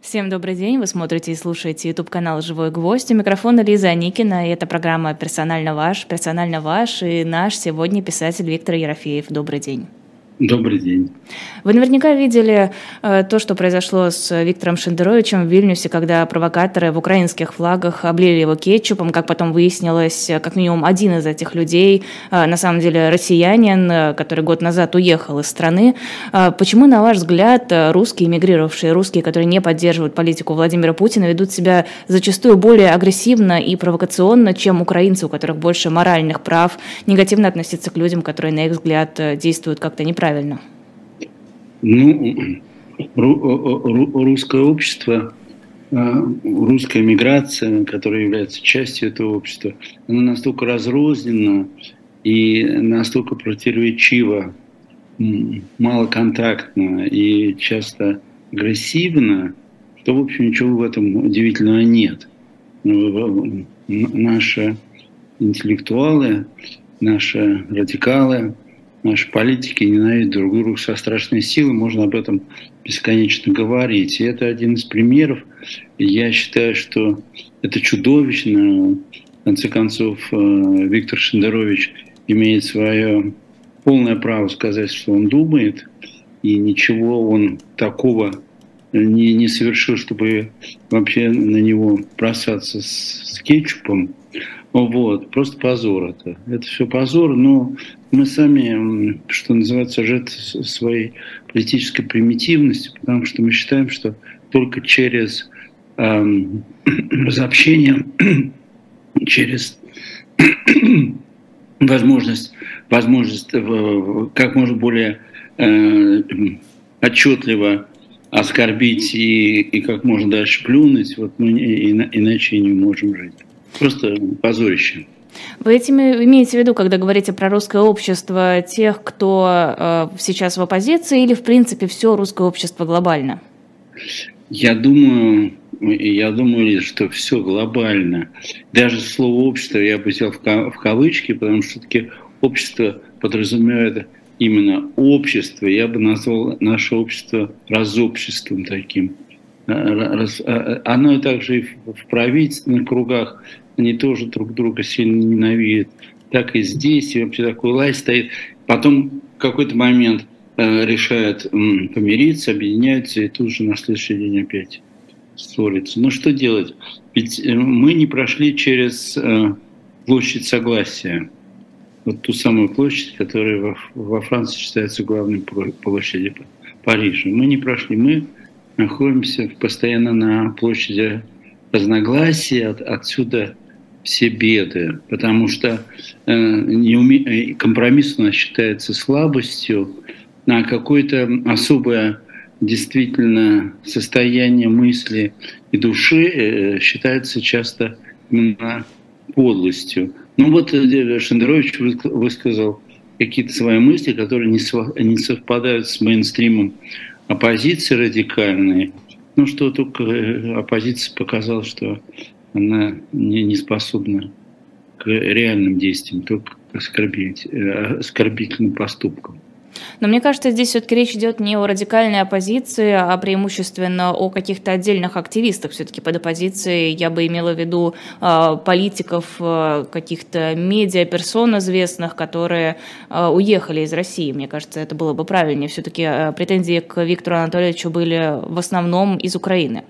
Всем добрый день. Вы смотрите и слушаете YouTube канал «Живой гвоздь». У микрофона Лиза Аникина. И это программа «Персонально ваш». «Персонально ваш» и наш сегодня писатель Виктор Ерофеев. Добрый день. Добрый день. Вы наверняка видели э, то, что произошло с Виктором Шендеровичем в Вильнюсе, когда провокаторы в украинских флагах облили его кетчупом. Как потом выяснилось, как минимум один из этих людей, э, на самом деле россиянин, э, который год назад уехал из страны. Э, почему, на ваш взгляд, э, русские, эмигрировавшие русские, которые не поддерживают политику Владимира Путина, ведут себя зачастую более агрессивно и провокационно, чем украинцы, у которых больше моральных прав, негативно относиться к людям, которые, на их взгляд, э, действуют как-то неправильно? Правильно? Ну, русское общество, а, русская миграция, которая является частью этого общества, она настолько разрознена и настолько противоречива, малоконтактна и часто агрессивна, что, в общем, ничего в этом удивительного нет. Наши интеллектуалы, наши радикалы – наши политики ненавидят друг друга со страшной силой, можно об этом бесконечно говорить. И это один из примеров. Я считаю, что это чудовищно. В конце концов, э, Виктор Шендерович имеет свое полное право сказать, что он думает, и ничего он такого не, не совершил, чтобы вообще на него бросаться с, с кетчупом. Вот, просто позор это. Это все позор, но мы сами, что называется, жертвы своей политической примитивности, потому что мы считаем, что только через эм, разобщение, через возможность, возможность э, как можно более э, отчетливо оскорбить и, и как можно дальше плюнуть, вот мы иначе не можем жить. Просто позорище. Вы этим имеете в виду, когда говорите про русское общество, тех, кто э, сейчас в оппозиции, или в принципе все русское общество глобально? Я думаю, я думаю, что все глобально. Даже слово общество я бы взял в кавычки, потому что все-таки общество подразумевает именно общество. Я бы назвал наше общество разобществом таким. Э, э, оно и также и в правительственных кругах они тоже друг друга сильно ненавидят. Так и здесь, и вообще такой власть стоит. Потом в какой-то момент э, решают м, помириться, объединяются, и тут же на следующий день опять ссорятся. Ну что делать? Ведь э, мы не прошли через э, площадь Согласия. Вот ту самую площадь, которая во, во Франции считается главной площадью Парижа. Мы не прошли. Мы находимся постоянно на площади разногласия. От, отсюда все беды, потому что э, неуме... Э, компромисс у нас считается слабостью, а какое-то особое действительно состояние мысли и души э, считается часто именно подлостью. Ну вот э, Шендерович высказал какие-то свои мысли, которые не, не совпадают с мейнстримом оппозиции радикальной. Ну что только э, оппозиция показала, что она не, не способна к реальным действиям, только к оскорбить, э, оскорбительным поступкам. Но мне кажется, здесь все-таки речь идет не о радикальной оппозиции, а преимущественно о каких-то отдельных активистах. Все-таки под оппозицией я бы имела в виду э, политиков, э, каких-то медиаперсон известных, которые э, уехали из России. Мне кажется, это было бы правильнее. Все-таки претензии к Виктору Анатольевичу были в основном из Украины.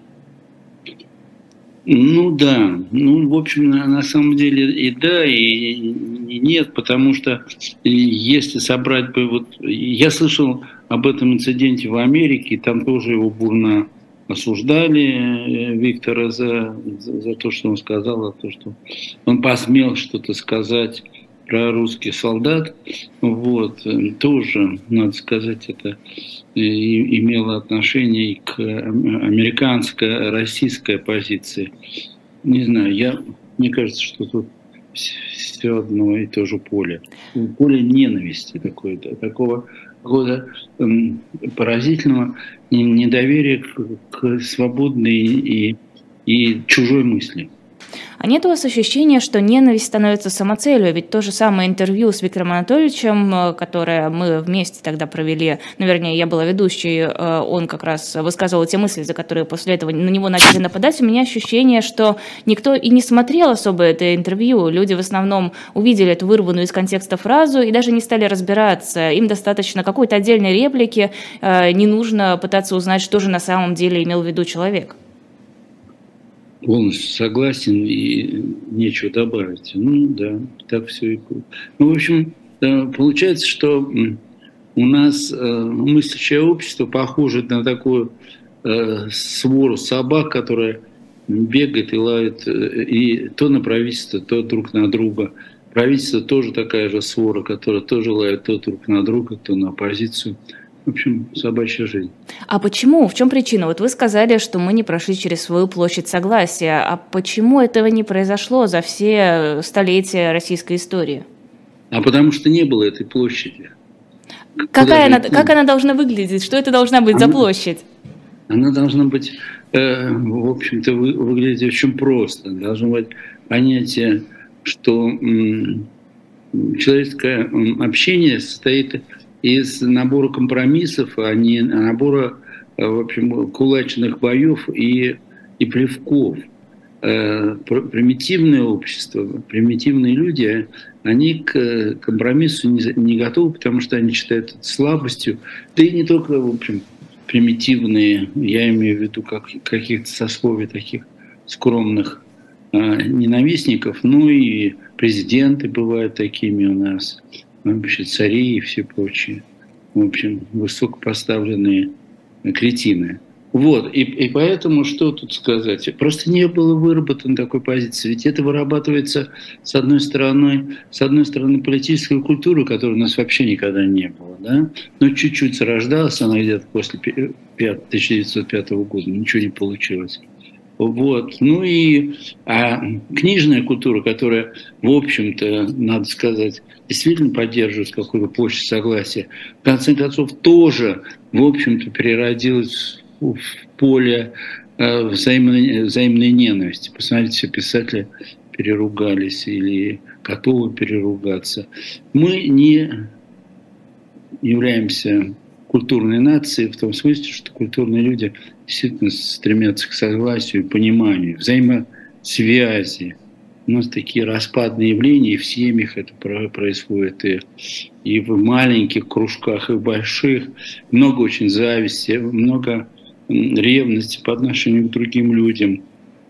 Ну да, ну в общем на, на самом деле и да, и, и нет, потому что если собрать бы вот, я слышал об этом инциденте в Америке, там тоже его бурно осуждали э, Виктора за, за, за то, что он сказал, за то, что он посмел что-то сказать про русских солдат, вот, э, тоже, надо сказать, это имело отношение и к американской, российской позиции. Не знаю, я, мне кажется, что тут все одно и то же поле. Поле ненависти такое, такого года поразительного недоверия к, к свободной и, и чужой мысли. А нет у вас ощущения, что ненависть становится самоцелью? Ведь то же самое интервью с Виктором Анатольевичем, э, которое мы вместе тогда провели, ну, вернее, я была ведущей, э, он как раз высказывал те мысли, за которые после этого на него начали нападать. У меня ощущение, что никто и не смотрел особо это интервью. Люди в основном увидели эту вырванную из контекста фразу и даже не стали разбираться. Им достаточно какой-то отдельной реплики, э, не нужно пытаться узнать, что же на самом деле имел в виду человек. Полностью согласен и нечего добавить. Ну да, так все и было. Ну, в общем, получается, что у нас э, мыслящее общество похоже на такую э, свору собак, которая бегает и лает э, и то на правительство, то друг на друга. Правительство тоже такая же свора, которая тоже лает то друг на друга, то на оппозицию. В общем, собачья жизнь. А почему? В чем причина? Вот вы сказали, что мы не прошли через свою площадь согласия. А почему этого не произошло за все столетия российской истории? А потому что не было этой площади. Какая она, как она должна выглядеть? Что это должна быть она, за площадь? Она должна быть, э, в общем-то, вы, выглядеть очень просто. Должно быть понятие, что м, человеческое общение состоит из набора компромиссов, а не набора, э, в общем, кулачных боев и, и плевков. Э, примитивное общество, примитивные люди, они к компромиссу не, не готовы, потому что они считают это слабостью. Да и не только, в общем, примитивные, я имею в виду как, каких-то сословий таких скромных э, ненавистников, ну и президенты бывают такими у нас, вообще цари и все прочие. В общем, высокопоставленные кретины. Вот, и, и поэтому что тут сказать? Просто не было выработано такой позиции. Ведь это вырабатывается, с одной стороны, с одной стороны, политической культуры, которой у нас вообще никогда не было. Да? Но чуть-чуть зарождалась она где-то после 1905 года, ничего не получилось. Вот. Ну и а книжная культура, которая, в общем-то, надо сказать, действительно поддерживает какую-то площадь согласия, в конце концов тоже, в общем-то, переродилась в поле э, взаимной, взаимной ненависти. Посмотрите, все писатели переругались или готовы переругаться. Мы не являемся культурной нацией в том смысле, что культурные люди действительно стремятся к согласию пониманию, взаимосвязи. У нас такие распадные явления, и в семьях это происходит, и, и в маленьких кружках, и в больших. Много очень зависти, много ревности по отношению к другим людям,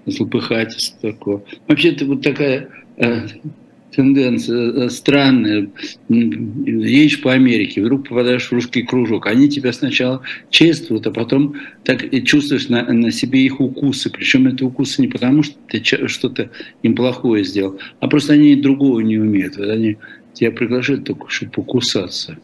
злопыхательство такое. Вообще это вот такая э, тенденция э, странная. Едешь по Америке, вдруг попадаешь в русский кружок. Они тебя сначала чествуют, а потом так и чувствуешь на, на себе их укусы. Причем это укусы не потому, что ты что-то им плохое сделал, а просто они другого не умеют. Они тебя приглашают только, чтобы покусаться.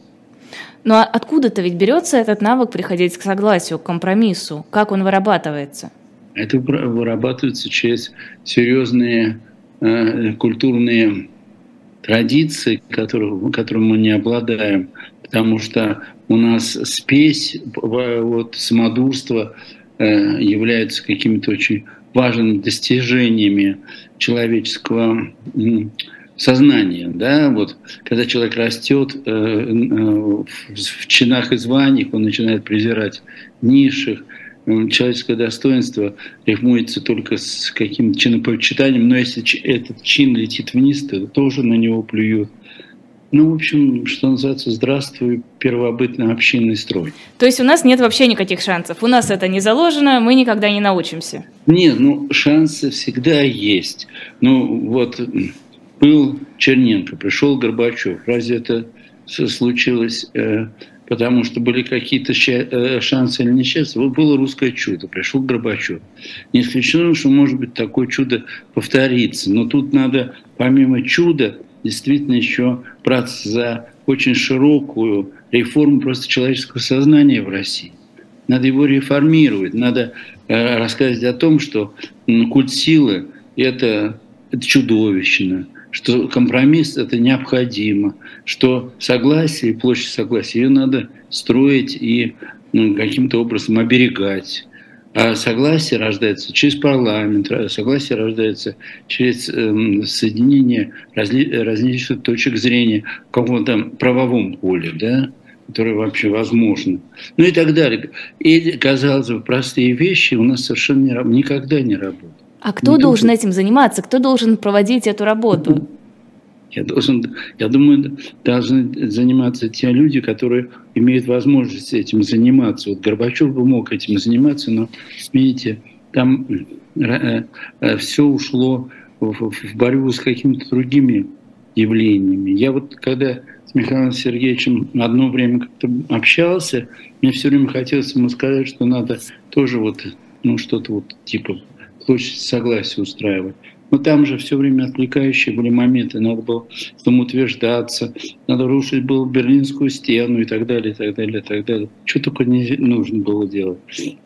Но откуда-то ведь берется этот навык приходить к согласию, к компромиссу? Как он вырабатывается? Это вырабатывается через серьезные э, культурные традиции, которых, которым мы не обладаем. Потому что у нас спесь, вот, самодурство э, является какими-то очень важными достижениями человеческого сознание, да, вот, когда человек растет э, э, в чинах и званиях, он начинает презирать низших, человеческое достоинство рифмуется только с каким-то чинопочитанием, но если этот чин летит вниз, то тоже на него плюют. Ну, в общем, что называется, здравствуй, первобытный общинный строй. То есть у нас нет вообще никаких шансов? У нас это не заложено, мы никогда не научимся? Нет, ну, шансы всегда есть. Ну, вот был Черненко, пришел Горбачев. Разве это случилось, э, потому что были какие-то э, шансы или несчастья? Вот было русское чудо, пришел Горбачев. Не исключено, что может быть такое чудо повторится. Но тут надо, помимо чуда, действительно еще браться за очень широкую реформу просто человеческого сознания в России. Надо его реформировать, надо э, рассказать о том, что культ силы – это, это чудовищно, что компромисс это необходимо, что согласие, площадь согласия, ее надо строить и ну, каким-то образом оберегать. А согласие рождается через парламент, согласие рождается через э, соединение разли, различных точек зрения в каком-то правовом поле, да, которое вообще возможно. Ну и так далее. И, казалось бы, простые вещи у нас совершенно не, никогда не работают. А кто Никто... должен этим заниматься? Кто должен проводить эту работу? Я, должен, я думаю, должны заниматься те люди, которые имеют возможность этим заниматься. Вот Горбачев бы мог этим заниматься, но, видите, там э, э, все ушло в, в борьбу с какими-то другими явлениями. Я вот когда с Михаилом Сергеевичем одно время как-то общался, мне все время хотелось ему сказать, что надо тоже вот, ну, что-то вот типа площадь согласия устраивать. Но там же все время отвлекающие были моменты. Надо было самоутверждаться, надо рушить было Берлинскую стену и так далее, и так далее, и так далее. Что только не нужно было делать.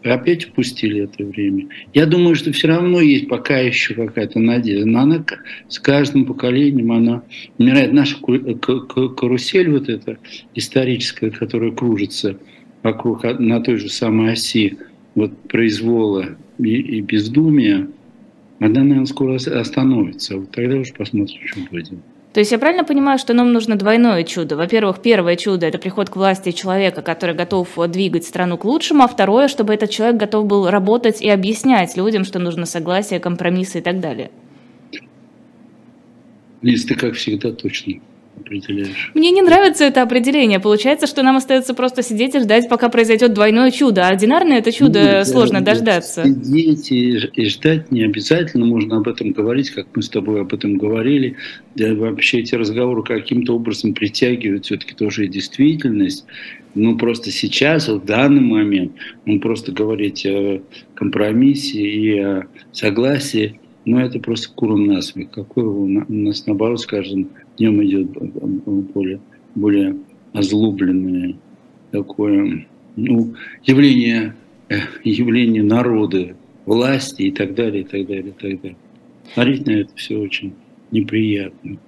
Опять упустили это время. Я думаю, что все равно есть пока еще какая-то надежда. Но она с каждым поколением, она умирает. Наша карусель вот эта историческая, которая кружится вокруг на той же самой оси вот произвола и, и бездумия, она, наверное, скоро остановится. Вот тогда уж посмотрим, что будет. То есть я правильно понимаю, что нам нужно двойное чудо? Во-первых, первое чудо – это приход к власти человека, который готов двигать страну к лучшему, а второе, чтобы этот человек готов был работать и объяснять людям, что нужно согласие, компромиссы и так далее. Лиз, ты как всегда точно определяешь. Мне не нравится это определение. Получается, что нам остается просто сидеть и ждать, пока произойдет двойное чудо. А ординарное это чудо Нет, сложно да, дождаться. Сидеть и, и ждать не обязательно. Можно об этом говорить, как мы с тобой об этом говорили. Да, вообще эти разговоры каким-то образом притягивают все-таки тоже и действительность. Ну, просто сейчас, в данный момент, ну, просто говорить о компромиссе и о согласии, ну, это просто куром насмех. Какой у нас, наоборот, скажем, днем идет более, более озлобленное такое ну, явление, э, явление народа, власти и так далее, и так далее, и так далее. Смотреть на это все очень неприятно.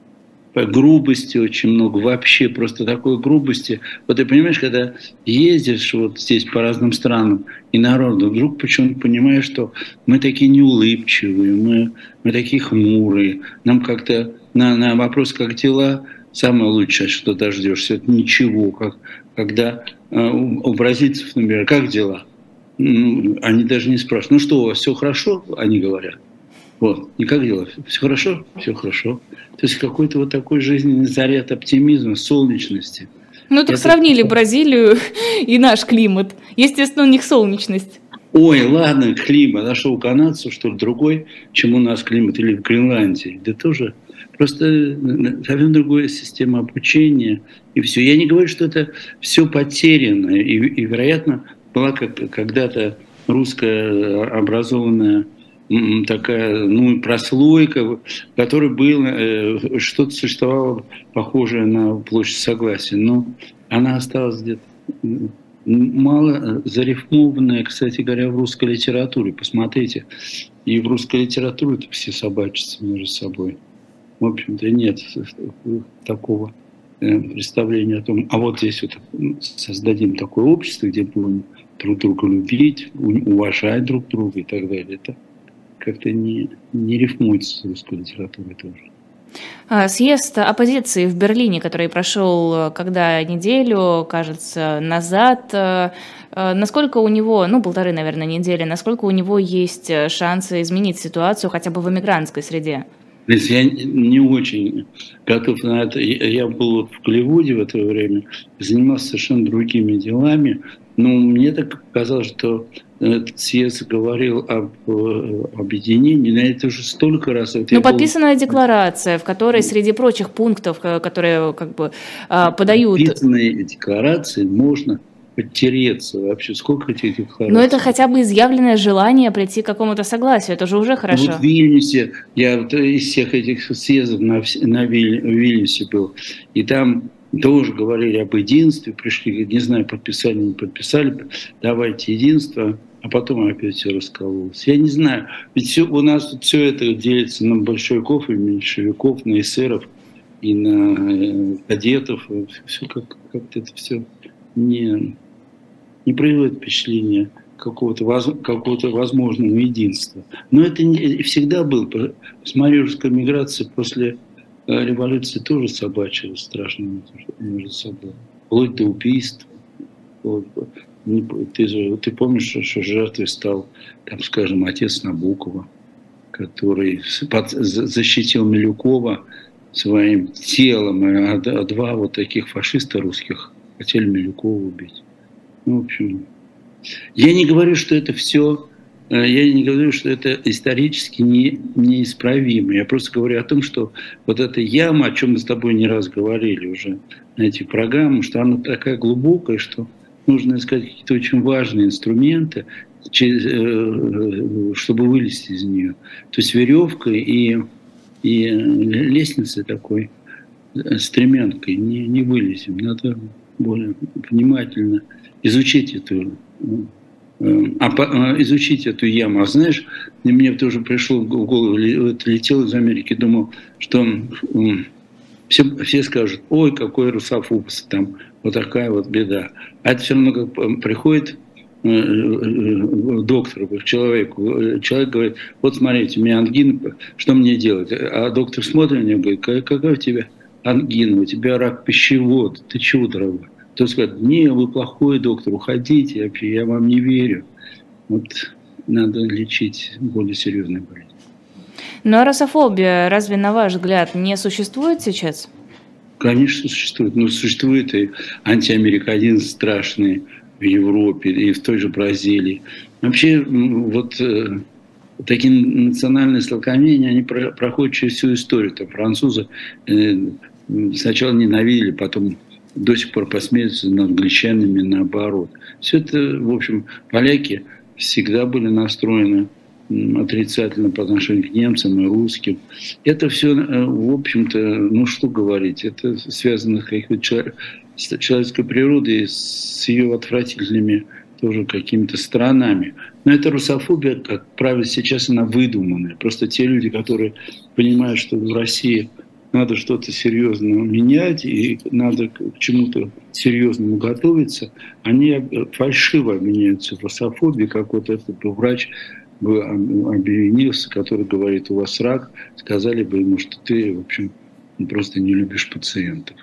По грубости очень много, вообще просто такой грубости. Вот ты понимаешь, когда ездишь вот здесь по разным странам и народу, вдруг почему-то понимаешь, что мы такие неулыбчивые, мы, мы такие хмурые, нам как-то на, на вопрос, как дела, самое лучшее, что дождешься, это ничего. Как, когда э, у, бразильцев, например, как дела? Ну, они даже не спрашивают, ну что у вас, все хорошо? Они говорят. Вот, и как дела? Все хорошо? Все хорошо. То есть какой-то вот такой жизненный заряд оптимизма, солнечности. Ну, так Это... сравнили Бразилию и наш климат. Естественно, у них солнечность. Ой, ладно, климат. Нашел у канадцев, что ли, другой, чем у нас климат, или в Гренландии. Да тоже Просто э, совсем другая система обучения и все. Я не говорю, что это все потеряно. И, и вероятно, была как, когда-то русская образованная такая ну, прослойка, в которой было, э, что-то существовало похожее на площадь согласия. Но она осталась где-то мало зарифмованная, кстати говоря, в русской литературе. Посмотрите, и в русской литературе это все собачатся между собой в общем-то, нет такого э, представления о том, а вот здесь вот создадим такое общество, где будем друг друга любить, уважать друг друга и так далее. Это как-то не, не рифмуется с русской литературой тоже. А, съезд оппозиции в Берлине, который прошел э, когда неделю, кажется, назад, э, насколько у него, ну, полторы, наверное, недели, насколько у него есть шансы изменить ситуацию хотя бы в эмигрантской среде? Я не очень готов на это. Я был в Голливуде в это время, занимался совершенно другими делами. Но мне так казалось, что этот съезд говорил об э, объединении, на это уже столько раз. Вот ну, подписанная был... декларация, в которой среди прочих пунктов, которые как бы а, подают... Подписанные декларации можно подтереться вообще? Сколько этих деклараций? Ну, это хотя бы изъявленное желание прийти к какому-то согласию, это же уже хорошо. Вот в Вильнюсе, я вот из всех этих съездов на, на Виль, Вильнюсе был, и там тоже говорили об единстве, пришли, не знаю, подписали, не подписали, давайте единство, а потом опять все раскололось. Я не знаю, ведь все, у нас тут все это делится на большевиков и меньшевиков, на эсеров и на э, кадетов, все как, как-то это все не, не производит впечатления какого-то какого возможного единства. Но это не, всегда был. Смотри, русская миграция после э, революции тоже собачилась страшно между собой. Вплоть до убийств. Ты, ты помнишь, что жертвой стал, там, скажем, отец Набокова, который защитил Милюкова своим телом, а, а два вот таких фашиста русских хотели Милюкова убить. Ну, в общем, я не говорю, что это все, э, я не говорю, что это исторически не, неисправимо. Я просто говорю о том, что вот эта яма, о чем мы с тобой не раз говорили уже на этих программах, что она такая глубокая, что нужно искать какие-то очень важные инструменты, э, э, чтобы вылезти из нее. То есть веревка и, и лестница такой стремянкой не, не вылезем. Надо более внимательно изучить эту а, изучить эту яму. А знаешь, мне тоже пришло в голову, летел из Америки, думал, что все, все скажут, ой, какой русофобус, там вот такая вот беда. А это все равно как приходит э, э, доктор к человеку, человек говорит, вот смотрите, у меня ангина, что мне делать? А доктор смотрит на него и говорит, какая у тебя ангина, у тебя рак пищевода, ты чего, дорогой? Кто скажет, не, вы плохой доктор, уходите, вообще я вам не верю. Вот надо лечить более серьезные болезни. А русофобия, разве на ваш взгляд, не существует сейчас? Конечно, существует. Но существует и антиамериканизм страшный в Европе и в той же Бразилии. Вообще, вот э, такие национальные столкновения, они проходят через всю историю. Там французы э, сначала ненавидели, потом до сих пор посмеются над англичанами наоборот. Все это, в общем, поляки всегда были настроены отрицательно по отношению к немцам и русским. Это все, э, в общем-то, ну что говорить, это связано с человеческой природой, с ее отвратительными тоже какими-то сторонами. Но эта русофобия, как правило, сейчас она выдуманная. Просто те люди, которые понимают, что в России надо что-то серьезно менять и надо к чему-то серьезному готовиться, они фальшиво меняются в русофобии, как вот этот врач бы объявился, который говорит, у вас рак, сказали бы ему, что ты, в общем, просто не любишь пациентов.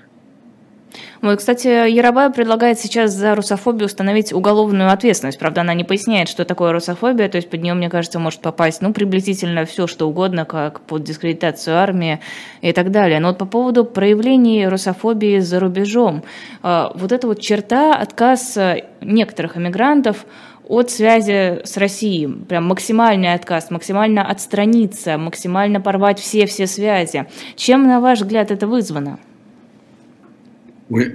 Вот, кстати, Яровая предлагает сейчас за русофобию установить уголовную ответственность. Правда, она не поясняет, что такое русофобия, то есть под нее, мне кажется, может попасть, ну, приблизительно все, что угодно, как под дискредитацию армии и так далее. Но вот по поводу проявлений русофобии за рубежом, а, вот эта вот черта, отказ некоторых эмигрантов от связи с Россией, прям максимальный отказ, максимально отстраниться, максимально порвать все-все связи. Чем, на ваш взгляд, это вызвано? Ой,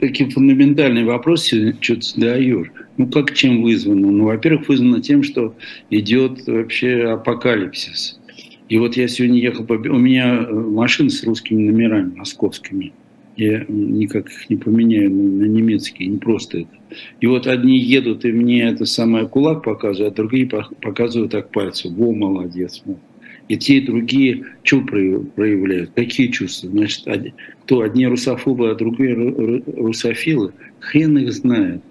такие фундаментальные вопросы что-то задаешь. Ну, как чем вызвано? Ну, во-первых, вызвано тем, что идет вообще апокалипсис. И вот я сегодня ехал, по... у меня машина с русскими номерами, московскими. Я никак их не поменяю на немецкие, не просто это. И вот одни едут, и мне это самое кулак показывают, а другие показывают так пальцем. Во, молодец, мол. И те, и другие что проявляют? Какие чувства? Значит, кто одни русофобы, а другие русофилы? Хрен их знает.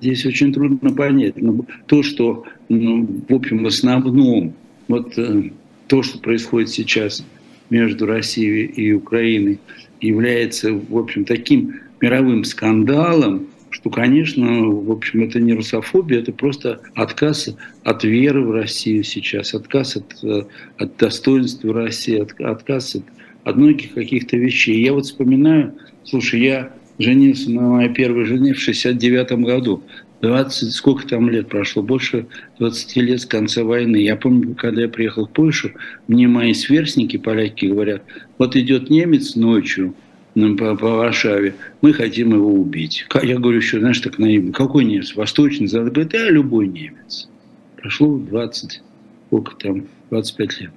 Здесь очень трудно понять. Но то, что, ну, в общем, в основном, вот э, то, что происходит сейчас между Россией и Украиной, является, в общем, таким мировым скандалом, что, конечно, в общем, это не русофобия, это просто отказ от веры в Россию сейчас, отказ от, э, от достоинства России, от, отказ от, от многих каких-то вещей. Я вот вспоминаю, слушай, я женился на моей первой жене в 69 году. 20, сколько там лет прошло? Больше 20 лет с конца войны. Я помню, когда я приехал в Польшу, мне мои сверстники, поляки, говорят, вот идет немец ночью, по, по Варшаве, мы хотим его убить. Я говорю еще, знаешь, так наивно, какой немец? Восточный? Запад? Говорит, а любой немец. Прошло 20, сколько там, 25 лет.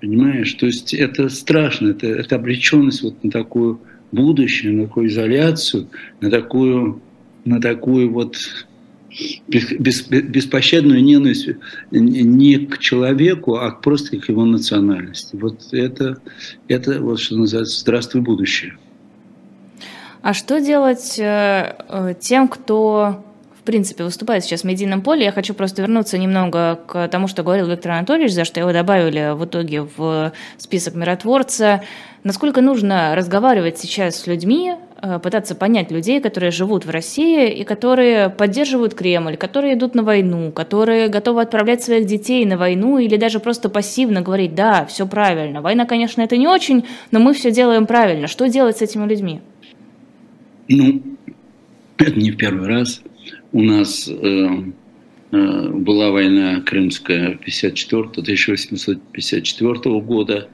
Понимаешь? То есть это страшно, это, это обреченность вот на такую будущее, на такую изоляцию, на такую, на такую вот беспощадную ненависть не к человеку, а просто к его национальности. Вот это, это вот что называется «Здравствуй, будущее». А что делать э, э, тем, кто принципе, выступает сейчас в медийном поле. Я хочу просто вернуться немного к тому, что говорил Виктор Анатольевич, за что его добавили в итоге в список миротворца. Насколько нужно разговаривать сейчас с людьми, пытаться понять людей, которые живут в России и которые поддерживают Кремль, которые идут на войну, которые готовы отправлять своих детей на войну или даже просто пассивно говорить, да, все правильно. Война, конечно, это не очень, но мы все делаем правильно. Что делать с этими людьми? Ну, это не в первый раз. У нас э, э, была война крымская 54 1854 года.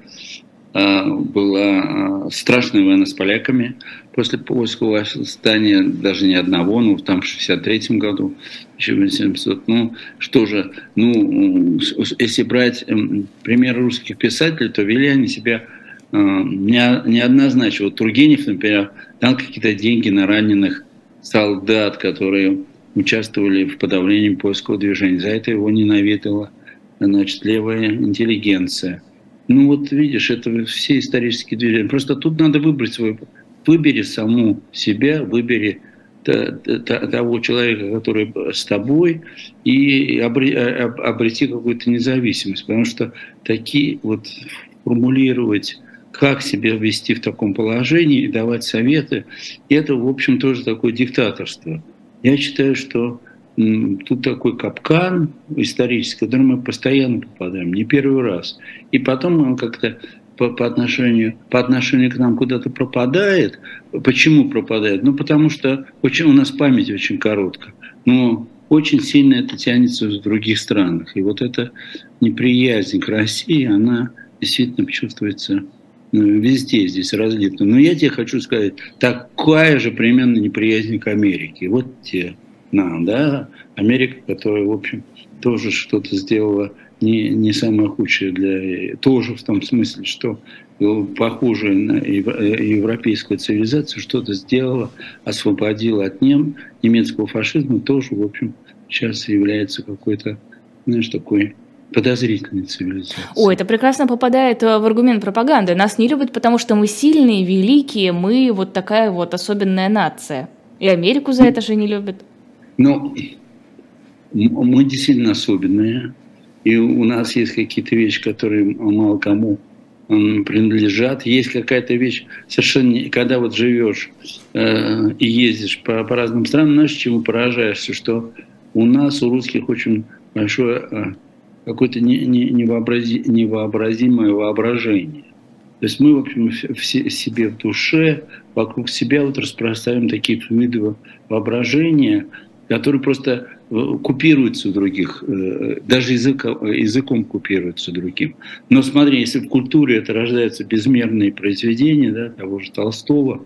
Э, была э, страшная война с поляками после польского восстания, даже не одного, ну, там в 63 году, 1700. Ну, что же, ну, если брать эм, пример русских писателей, то вели они себя э, неоднозначно. Вот Тургенев, например, дал какие-то деньги на раненых солдат, которые участвовали в подавлении польского движения. За это его ненавидела значит, левая интеллигенция. Ну вот видишь, это все исторические движения. Просто тут надо выбрать свой... Выбери саму себя, выбери того человека, который с тобой, и обрети какую-то независимость. Потому что такие вот формулировать как себя вести в таком положении и давать советы, это, в общем, тоже такое диктаторство. Я считаю, что тут такой капкан исторический, в который мы постоянно попадаем, не первый раз. И потом он как-то по, по, отношению, по отношению к нам куда-то пропадает. Почему пропадает? Ну, потому что очень, у нас память очень короткая. Но очень сильно это тянется в других странах. И вот эта неприязнь к России, она действительно чувствуется ну, везде здесь разлито. Но я тебе хочу сказать, такая же примерно неприязнь к Америке. Вот те нам, да, Америка, которая, в общем, тоже что-то сделала не, не самое худшее для... Тоже в том смысле, что похожее на европейскую цивилизацию что-то сделала, освободила от нем, немецкого фашизма, тоже, в общем, сейчас является какой-то, знаешь, такой подозрительной цивилизации. О, это прекрасно попадает э, в аргумент пропаганды. Нас не любят, потому что мы сильные, великие, мы вот такая вот особенная нация. И Америку за это же не любят. Ну, мы действительно особенные. И у нас есть какие-то вещи, которые мало кому принадлежат. Есть какая-то вещь совершенно... Когда вот живешь э, и ездишь по, по разным странам, знаешь, чему поражаешься? Что у нас, у русских, очень большое э, какое-то невообрази, невообразимое воображение. То есть мы, в общем, все себе в душе, вокруг себя вот распространяем такие виды воображения, которые просто э, купируются у других, э, даже язык, языком купируются другим. Но смотри, если в культуре это рождаются безмерные произведения, да, того же Толстого,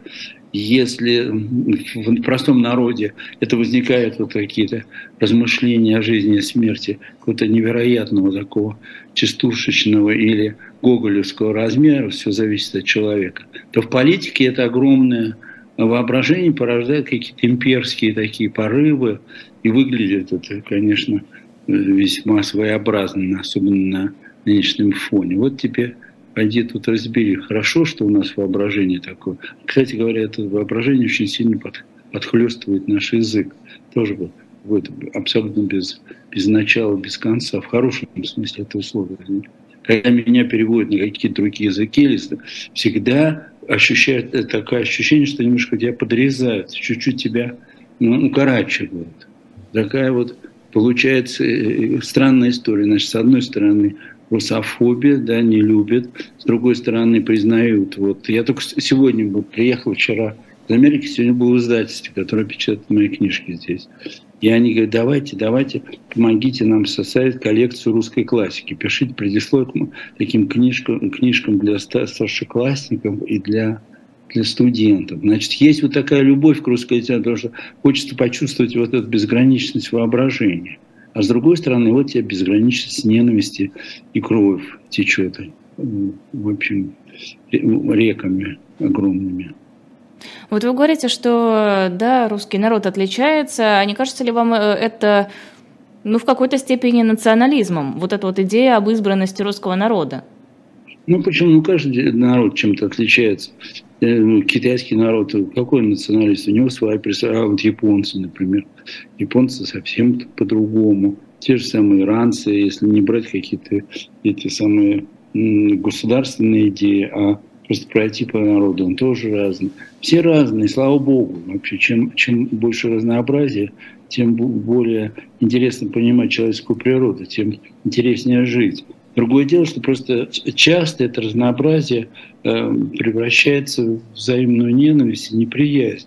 если в простом народе это возникают вот какие-то размышления о жизни и смерти какого-то невероятного такого частушечного или гоголевского размера, все зависит от человека, то в политике это огромное воображение порождает какие-то имперские такие порывы, и выглядит это, конечно, весьма своеобразно, особенно на нынешнем фоне. Вот тебе пойди тут разбери. Хорошо, что у нас воображение такое. Кстати говоря, это воображение очень сильно под, подхлестывает наш язык. Тоже вот, вот абсолютно без, без начала, без конца, в хорошем смысле этого слова. Когда меня переводят на какие-то другие языки, всегда ощущает такое ощущение, что немножко тебя подрезают, чуть-чуть тебя ну, укорачивают. Такая вот получается э, странная история. Значит, с одной стороны, русофобия, да, не любят. С другой стороны, признают. Вот я только сегодня был, приехал вчера из Америки, сегодня был в издательстве, которое печатает мои книжки здесь. И они говорят, давайте, давайте, помогите нам составить коллекцию русской классики. Пишите предисловие к таким книжкам, книжкам для старшеклассников и для, для студентов. Значит, есть вот такая любовь к русской литературе, что хочется почувствовать вот эту безграничность воображения. А с другой стороны, вот тебе безграничность ненависти и кровь течет, в общем, реками огромными. Вот вы говорите, что да, русский народ отличается. А не кажется ли вам э, это ну, в какой-то степени национализмом? Вот эта вот идея об избранности русского народа? Ну почему? Ну каждый народ чем-то отличается. Э, ну, китайский народ, какой националист? У него своя представление. А вот японцы, например. Японцы совсем по-другому. Те же самые иранцы, если не брать какие-то эти самые государственные идеи, а просто пройти по народу, он тоже разный. Все разные, слава богу. Вообще, чем, чем больше разнообразия, тем более интересно понимать человеческую природу, тем интереснее жить. Другое дело, что просто часто это разнообразие э, превращается в взаимную ненависть и неприязнь.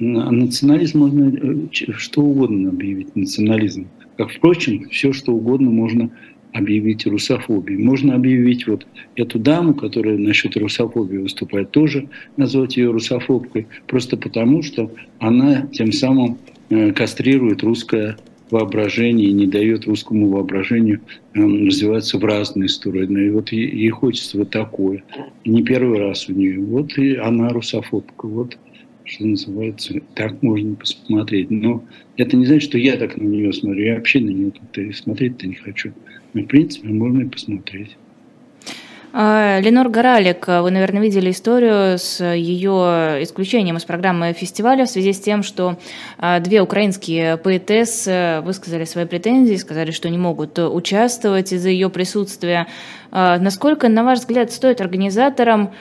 А национализм можно э, что угодно объявить национализм. Как, впрочем, все, что угодно можно объявить русофобией. Можно объявить вот эту даму, которая насчет русофобии выступает, тоже назвать ее русофобкой, просто потому, что она тем самым э, кастрирует русское воображение и не дает русскому воображению эм, развиваться в разные стороны. И вот ей хочется вот такое. И не первый раз у нее. Вот и она русофобка. Вот что называется, так можно посмотреть. Но это не значит, что я так на нее смотрю. Я вообще на нее как-то смотреть-то не хочу. Но, в принципе, можно и посмотреть. А, Ленор Горалик, вы, наверное, видели историю с ее исключением из программы фестиваля в связи с тем, что а, две украинские поэтессы высказали свои претензии, сказали, что не могут участвовать из-за ее присутствия. А, насколько, на ваш взгляд, стоит организаторам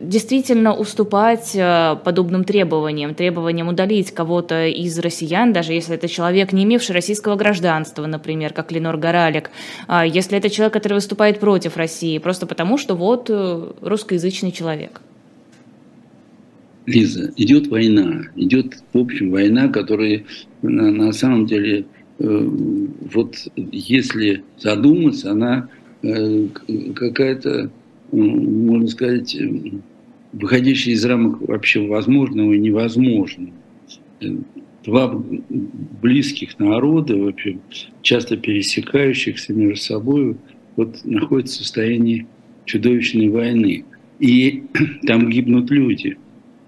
действительно уступать э, подобным требованиям, требованиям удалить кого-то из россиян, даже если это человек, не имевший российского гражданства, например, как Ленор Горалик, а если это человек, который выступает против России, просто потому что вот э, русскоязычный человек. Лиза, идет война, идет, в общем, война, которая на, на самом деле, э, вот если задуматься, она э, какая-то можно сказать, выходящие из рамок вообще возможного и невозможного. Два близких народа, вообще часто пересекающихся между собой, вот находятся в состоянии чудовищной войны. И там гибнут люди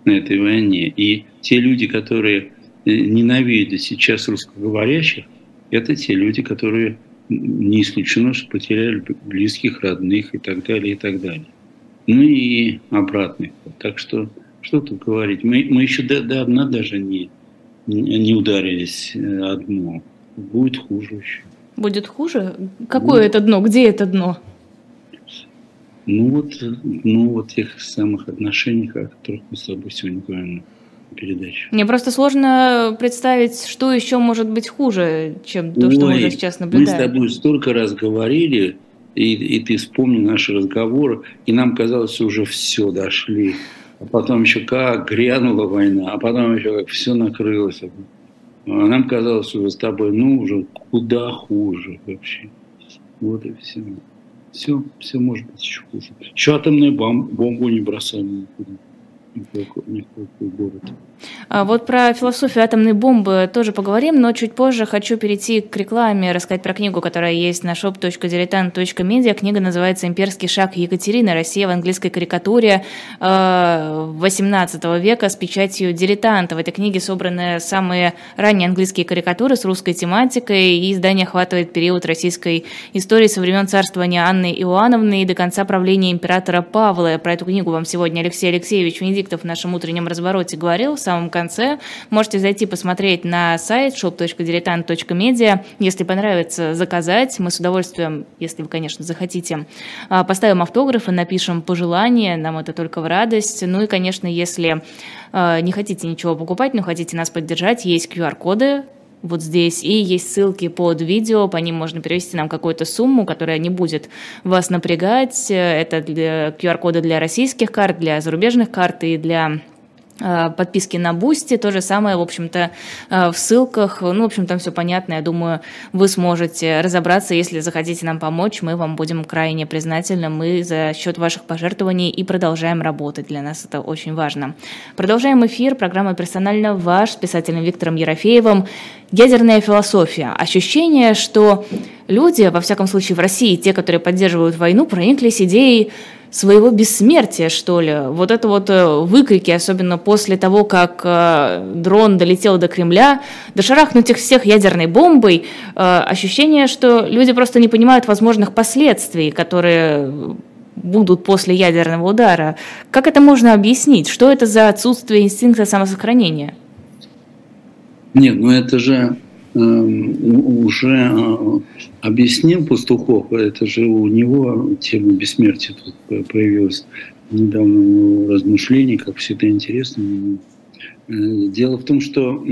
на этой войне. И те люди, которые э, ненавидят сейчас русскоговорящих, это те люди, которые не исключено, что потеряли близких, родных и так далее, и так далее. Ну и обратный Так что, что тут говорить? Мы, мы еще до, до дна даже не, не ударились э, о дно. Будет хуже еще. Будет хуже? Какое Будет. это дно? Где это дно? Ну вот, ну вот тех самых отношений, о которых мы с тобой сегодня говорим передаче. Мне просто сложно представить, что еще может быть хуже, чем то, Ой, что мы сейчас наблюдаем. Мы с тобой столько раз говорили, и, и ты вспомни наши разговоры, и нам казалось, уже все дошли. А потом еще как грянула война, а потом еще как все накрылось. А нам казалось, что с тобой, ну, уже куда хуже вообще. Вот и все. Все, все может быть еще хуже. Еще атомную бомбу не бросаем никуда А вот про философию атомной бомбы тоже поговорим, но чуть позже хочу перейти к рекламе, рассказать про книгу, которая есть на shop.diletant.media. Книга называется «Имперский шаг Екатерины. Россия в английской карикатуре XVIII э, века» с печатью «Дилетанта». В этой книге собраны самые ранние английские карикатуры с русской тематикой, и издание охватывает период российской истории со времен царствования Анны Иоанновны и до конца правления императора Павла. Про эту книгу вам сегодня Алексей Алексеевич Венедиктов в нашем утреннем развороте говорил самом конце. Можете зайти посмотреть на сайт shop.diletant.media. Если понравится, заказать. Мы с удовольствием, если вы, конечно, захотите, а, поставим автографы, напишем пожелания. Нам это только в радость. Ну и, конечно, если а, не хотите ничего покупать, но хотите нас поддержать, есть QR-коды, вот здесь. И есть ссылки под видео, по ним можно перевести нам какую-то сумму, которая не будет вас напрягать. Это QR-коды для российских карт, для зарубежных карт и для Э, подписки на Бусти, то же самое, в общем-то, э, в ссылках, ну, в общем, там все понятно, я думаю, вы сможете разобраться, если захотите нам помочь, мы вам будем крайне признательны, мы за счет ваших пожертвований и продолжаем работать, для нас это очень важно. Продолжаем эфир, программа «Персонально ваш» с писателем Виктором Ерофеевым. Ядерная философия. Ощущение, что люди, во всяком случае в России, те, которые поддерживают войну, прониклись идеей своего бессмертия, что ли. Вот это вот э, выкрики, особенно после того, как э, дрон долетел до Кремля, до шарахнуть их всех ядерной бомбой, э, ощущение, что люди просто не понимают возможных последствий, которые будут после ядерного удара. Как это можно объяснить? Что это за отсутствие инстинкта самосохранения? Нет, ну это же уже э, объяснил Пастухов, это же у него тема бессмертия тут появилась недавно размышлений, как все это интересно. Э, дело в том, что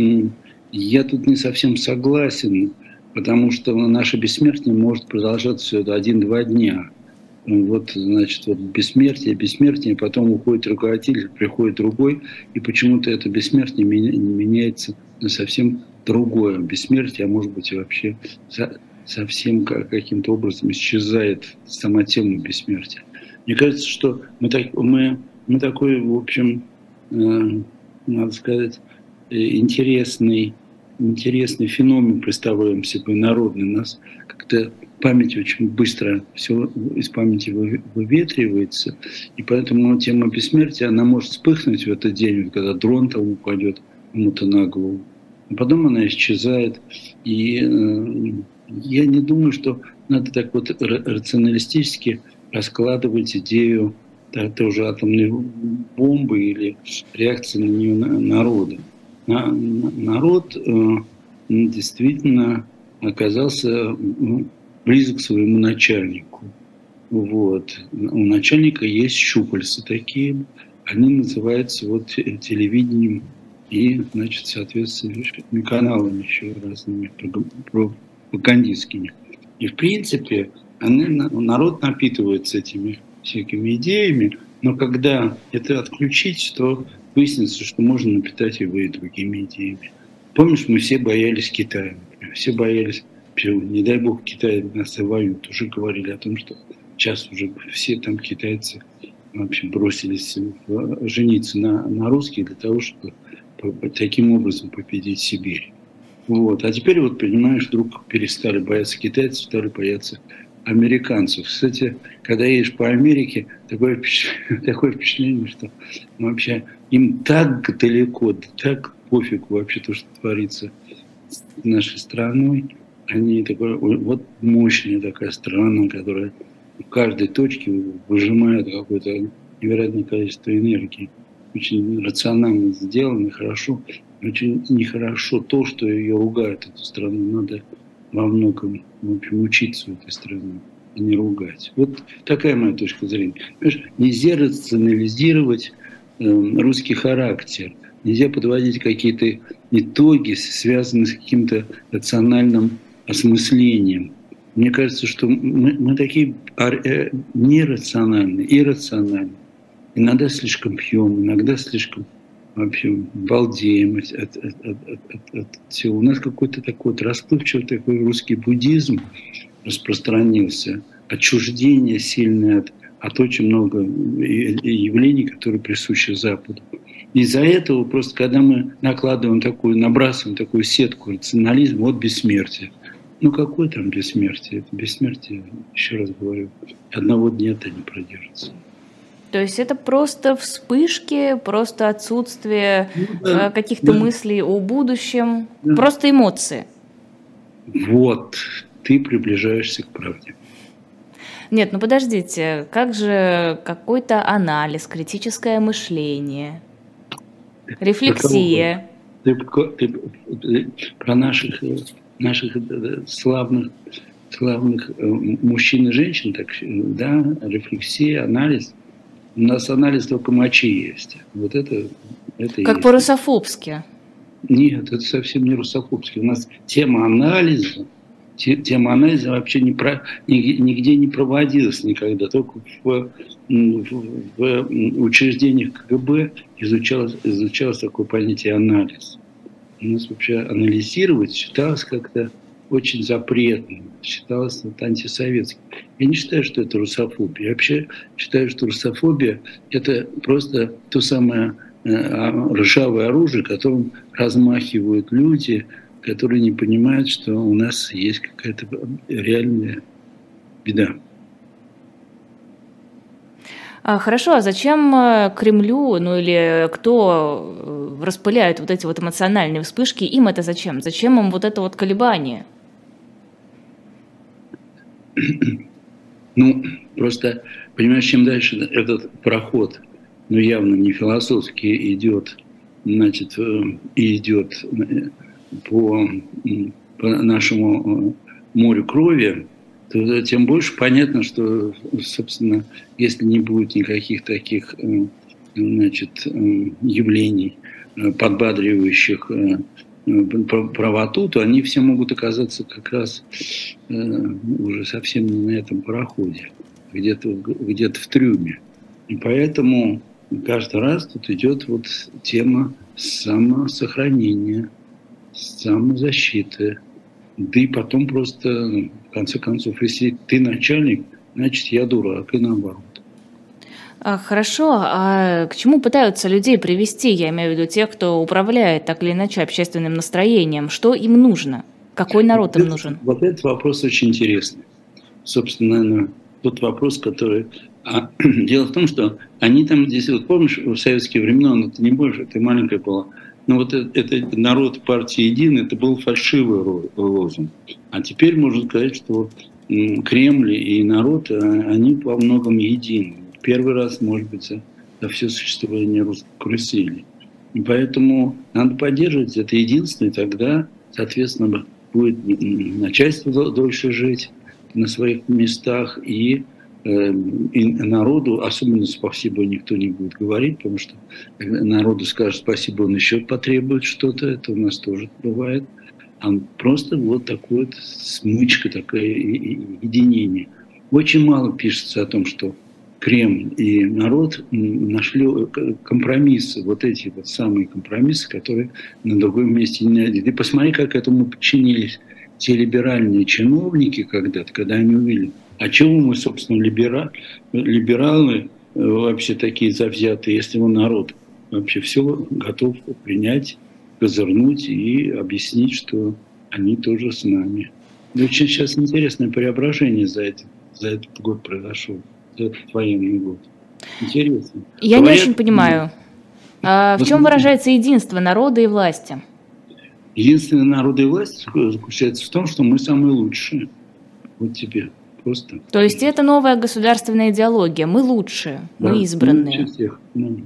я тут не совсем согласен, потому что наше бессмертие может продолжаться все один-два дня. Вот, значит, вот бессмертие, бессмертие, потом уходит руководитель, приходит другой, и почему-то это бессмертие меняется на совсем другое бессмертие, а может быть и вообще совсем каким-то образом исчезает сама тема бессмертия. Мне кажется, что мы, так, мы, мы такой, в общем, э, надо сказать, э, интересный, интересный феномен представляем себе народный. Нас как-то память очень быстро все из памяти выветривается, и поэтому тема бессмертия, она может вспыхнуть в этот день, когда дрон там упадет кому-то на голову. Потом она исчезает. И э, я не думаю, что надо так вот рационалистически раскладывать идею тоже атомной бомбы или реакции на нее народа. Народ э, действительно оказался близок к своему начальнику. Вот. У начальника есть щупальца такие, они называются вот телевидением и, значит, соответствующими каналами еще разными пропагандистскими. И, в принципе, они, народ напитывается этими всякими идеями, но когда это отключить, то выяснится, что можно напитать его и другими идеями. Помнишь, мы все боялись Китая, например, все боялись, не дай бог, Китай нас и воюют. Уже говорили о том, что сейчас уже все там китайцы в общем, бросились жениться на, на русских для того, чтобы таким образом победить Сибирь. Вот. А теперь вот, понимаешь, вдруг перестали бояться китайцев, стали бояться американцев. Кстати, когда едешь по Америке, такое впечатление, такое впечатление что вообще им так далеко, так пофиг вообще то, что творится с нашей страной. Они такой, вот мощная такая страна, которая в каждой точке выжимает какое-то невероятное количество энергии. Очень рационально сделано, хорошо. Очень нехорошо то, что ее ругают, эту страну. Надо во многом в общем, учиться у этой страны, а не ругать. Вот такая моя точка зрения. Понимаешь, нельзя рационализировать э, русский характер, нельзя подводить какие-то итоги, связанные с каким-то рациональным осмыслением. Мне кажется, что мы, мы такие э, нерациональные, иррациональные. Иногда слишком пьем, иногда слишком вообще балдеем от, от, от, от, от, от всего. У нас какой-то такой вот расплывчивый такой русский буддизм распространился, отчуждение сильное от, от очень много явлений, которые присущи Западу. Из-за этого просто, когда мы накладываем такую, набрасываем такую сетку рационализма, вот бессмертие. Ну какое там бессмертие? Это бессмертие, еще раз говорю, одного дня-то не продержится. То есть это просто вспышки, просто отсутствие ну, да, э, каких-то да. мыслей о будущем, да. просто эмоции. Вот, ты приближаешься к правде. Нет, ну подождите, как же какой-то анализ, критическое мышление, рефлексия? Ты, ты, ты про наших, наших славных, славных э, мужчин и женщин, так, да, рефлексия, анализ – у нас анализ только мочи есть. Вот это, это Как по-русофобски. Нет, это совсем не русофобски. У нас тема анализа, тема анализа вообще не про, нигде не проводилась никогда. Только в, в, в учреждениях КГБ изучалось, изучалось такое понятие анализ. У нас вообще анализировать считалось как-то очень запретным, считалось вот антисоветским. Я не считаю, что это русофобия. Я вообще считаю, что русофобия – это просто то самое э, а, ржавое оружие, которым размахивают люди, которые не понимают, что у нас есть какая-то реальная беда. А, хорошо, а зачем э, Кремлю, ну или кто э, распыляет вот эти вот эмоциональные вспышки, им это зачем? Зачем им вот это вот колебание? Ну, Просто, понимаешь, чем дальше этот проход, ну, явно не философский, идет, значит, э, идет э, по, по нашему э, морю крови, то тем больше понятно, что, собственно, если не будет никаких таких значит, явлений, подбадривающих правоту, то они все могут оказаться как раз уже совсем не на этом пароходе где-то где в трюме. И поэтому каждый раз тут идет вот тема самосохранения, самозащиты. Да и потом просто, в конце концов, если ты начальник, значит, я дурак, и наоборот. А, хорошо, а к чему пытаются людей привести, я имею в виду тех, кто управляет так или иначе общественным настроением? Что им нужно? Какой народ им нужен? Вот этот вопрос очень интересный. Собственно, наверное, тот вопрос, который... А, дело в том, что они там здесь, вот помнишь, в советские времена, ну, это не больше, это маленькая была, но вот это, это народ партии «Един» это был фальшивый лозунг. А теперь можно сказать, что Кремль и народ, а, они во многом едины. Первый раз, может быть, за, за все существование русской России. И поэтому надо поддерживать это единство, и тогда, соответственно, будет начальство дольше жить, на своих местах, и, э, и народу особенно спасибо никто не будет говорить, потому что народу скажет спасибо, он еще потребует что-то, это у нас тоже бывает. А просто вот такой вот смычка, такое единение. Очень мало пишется о том, что Кремль и народ нашли э, компромиссы, вот эти вот самые компромиссы, которые на другом месте не найдут. И посмотри, как этому подчинились те либеральные чиновники когда-то, когда они увидели, а чего мы, собственно, либера, либералы э, вообще такие завзятые, если он народ вообще все готов принять, козырнуть и объяснить, что они тоже с нами. Очень сейчас интересное преображение за этот, за этот год произошло, военный год. Интересно. Я Говорят, не очень понимаю. А в чем выражается единство народа и власти? Единственная народная власть заключается в том, что мы самые лучшие. Вот тебе просто. То есть это новая государственная идеология. Мы лучшие, да, мы избранные. Всех. Ну,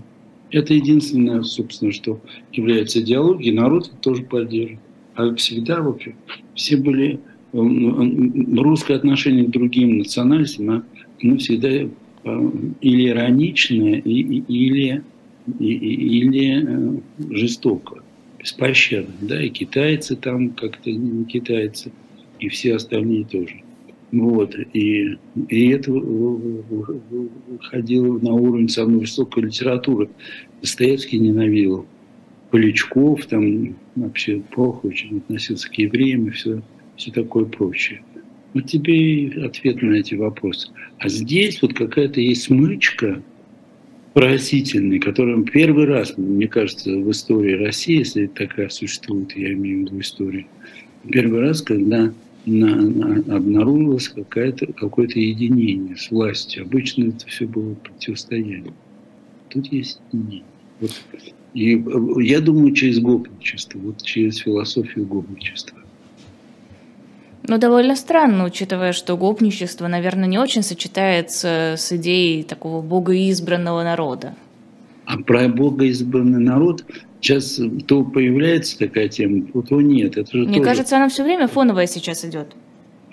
это единственное, собственно, что является идеологией. Народ тоже поддерживает. А всегда вообще все были русское отношение к другим национальностям, оно всегда э, или ироничное, или, или э, жестокое беспощадно, да, и китайцы там как-то не китайцы, и все остальные тоже. Вот, и, и это выходило на уровень самой высокой литературы. Достоевский ненавидел Полячков, там вообще плохо очень относился к евреям и все, все такое прочее. Вот тебе и ответ на эти вопросы. А здесь вот какая-то есть смычка, поразительный, который первый раз, мне кажется, в истории России, если такая существует, я имею в виду историю, первый раз, когда на, на, обнаружилось какое-то какое единение с властью. Обычно это все было противостояние. Тут есть единение. Вот. И э, я думаю, через гопничество, вот через философию гопничества. Ну, довольно странно, учитывая, что гопничество, наверное, не очень сочетается с идеей такого богоизбранного народа. А про богоизбранный народ сейчас то появляется такая тема, то нет. Это же Мне тоже... кажется, она все время фоновая сейчас идет.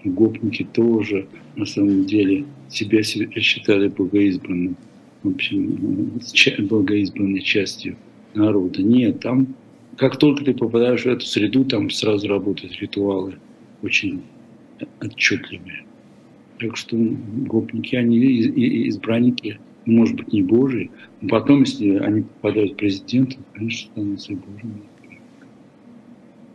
Гопники тоже, на самом деле, себя считали богоизбранным, в общем, богоизбранной частью народа. Нет, там, как только ты попадаешь в эту среду, там сразу работают ритуалы – очень отчетливые. Так что гопники, они избранники, может быть, не Божии, но потом, если они попадают в президента, конечно, становятся Божьими.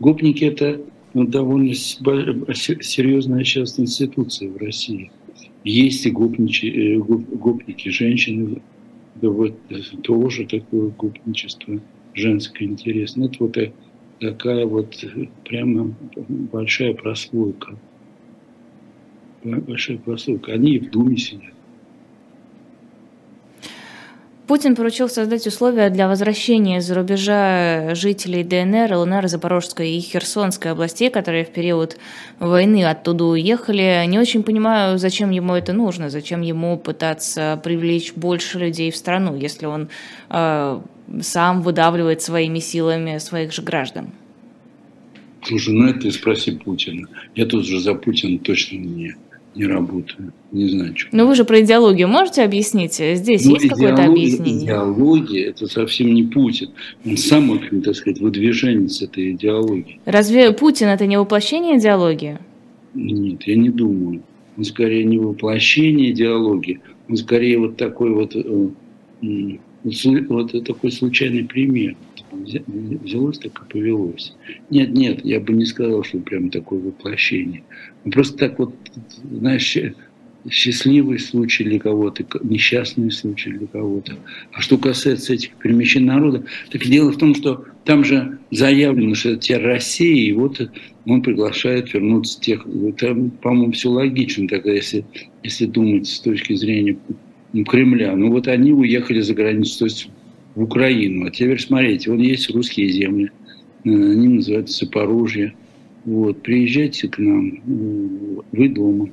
Гопники – это ну, довольно серьезная сейчас институция в России. Есть и гопничи, э, гопники, женщины, да вот тоже такое гопничество женское интересно. Это вот такая вот прямо большая прослойка. Большая прослойка. Они и в Думе сидят. Путин поручил создать условия для возвращения из-за рубежа жителей ДНР, ЛНР, Запорожской и Херсонской областей, которые в период войны оттуда уехали. Не очень понимаю, зачем ему это нужно, зачем ему пытаться привлечь больше людей в страну, если он э, сам выдавливает своими силами своих же граждан. Слушай, ну это спроси Путина. Я тут же за Путина точно не не работаю. Не знаю, что. Но вы же про идеологию можете объяснить? Здесь ну, есть какое-то объяснение? Идеология – это совсем не Путин. Он сам, очень, так сказать, выдвиженец этой идеологии. Разве Путин – это не воплощение идеологии? Нет, я не думаю. Он скорее не воплощение идеологии, он скорее вот такой вот, э, вот такой случайный пример взялось так и повелось. Нет, нет, я бы не сказал, что прям такое воплощение. Ну, просто так вот, знаешь, счастливый случай для кого-то, несчастный случай для кого-то. А что касается этих перемещений народа, так дело в том, что там же заявлено, что это Россия, и вот он приглашает вернуться тех. Там, по-моему, все логично тогда, если, если думать с точки зрения Кремля. Ну вот они уехали за границу, то есть в Украину. А теперь смотрите, вот есть русские земли, э, они называются Запорожье. Вот, приезжайте к нам, э, вы дома.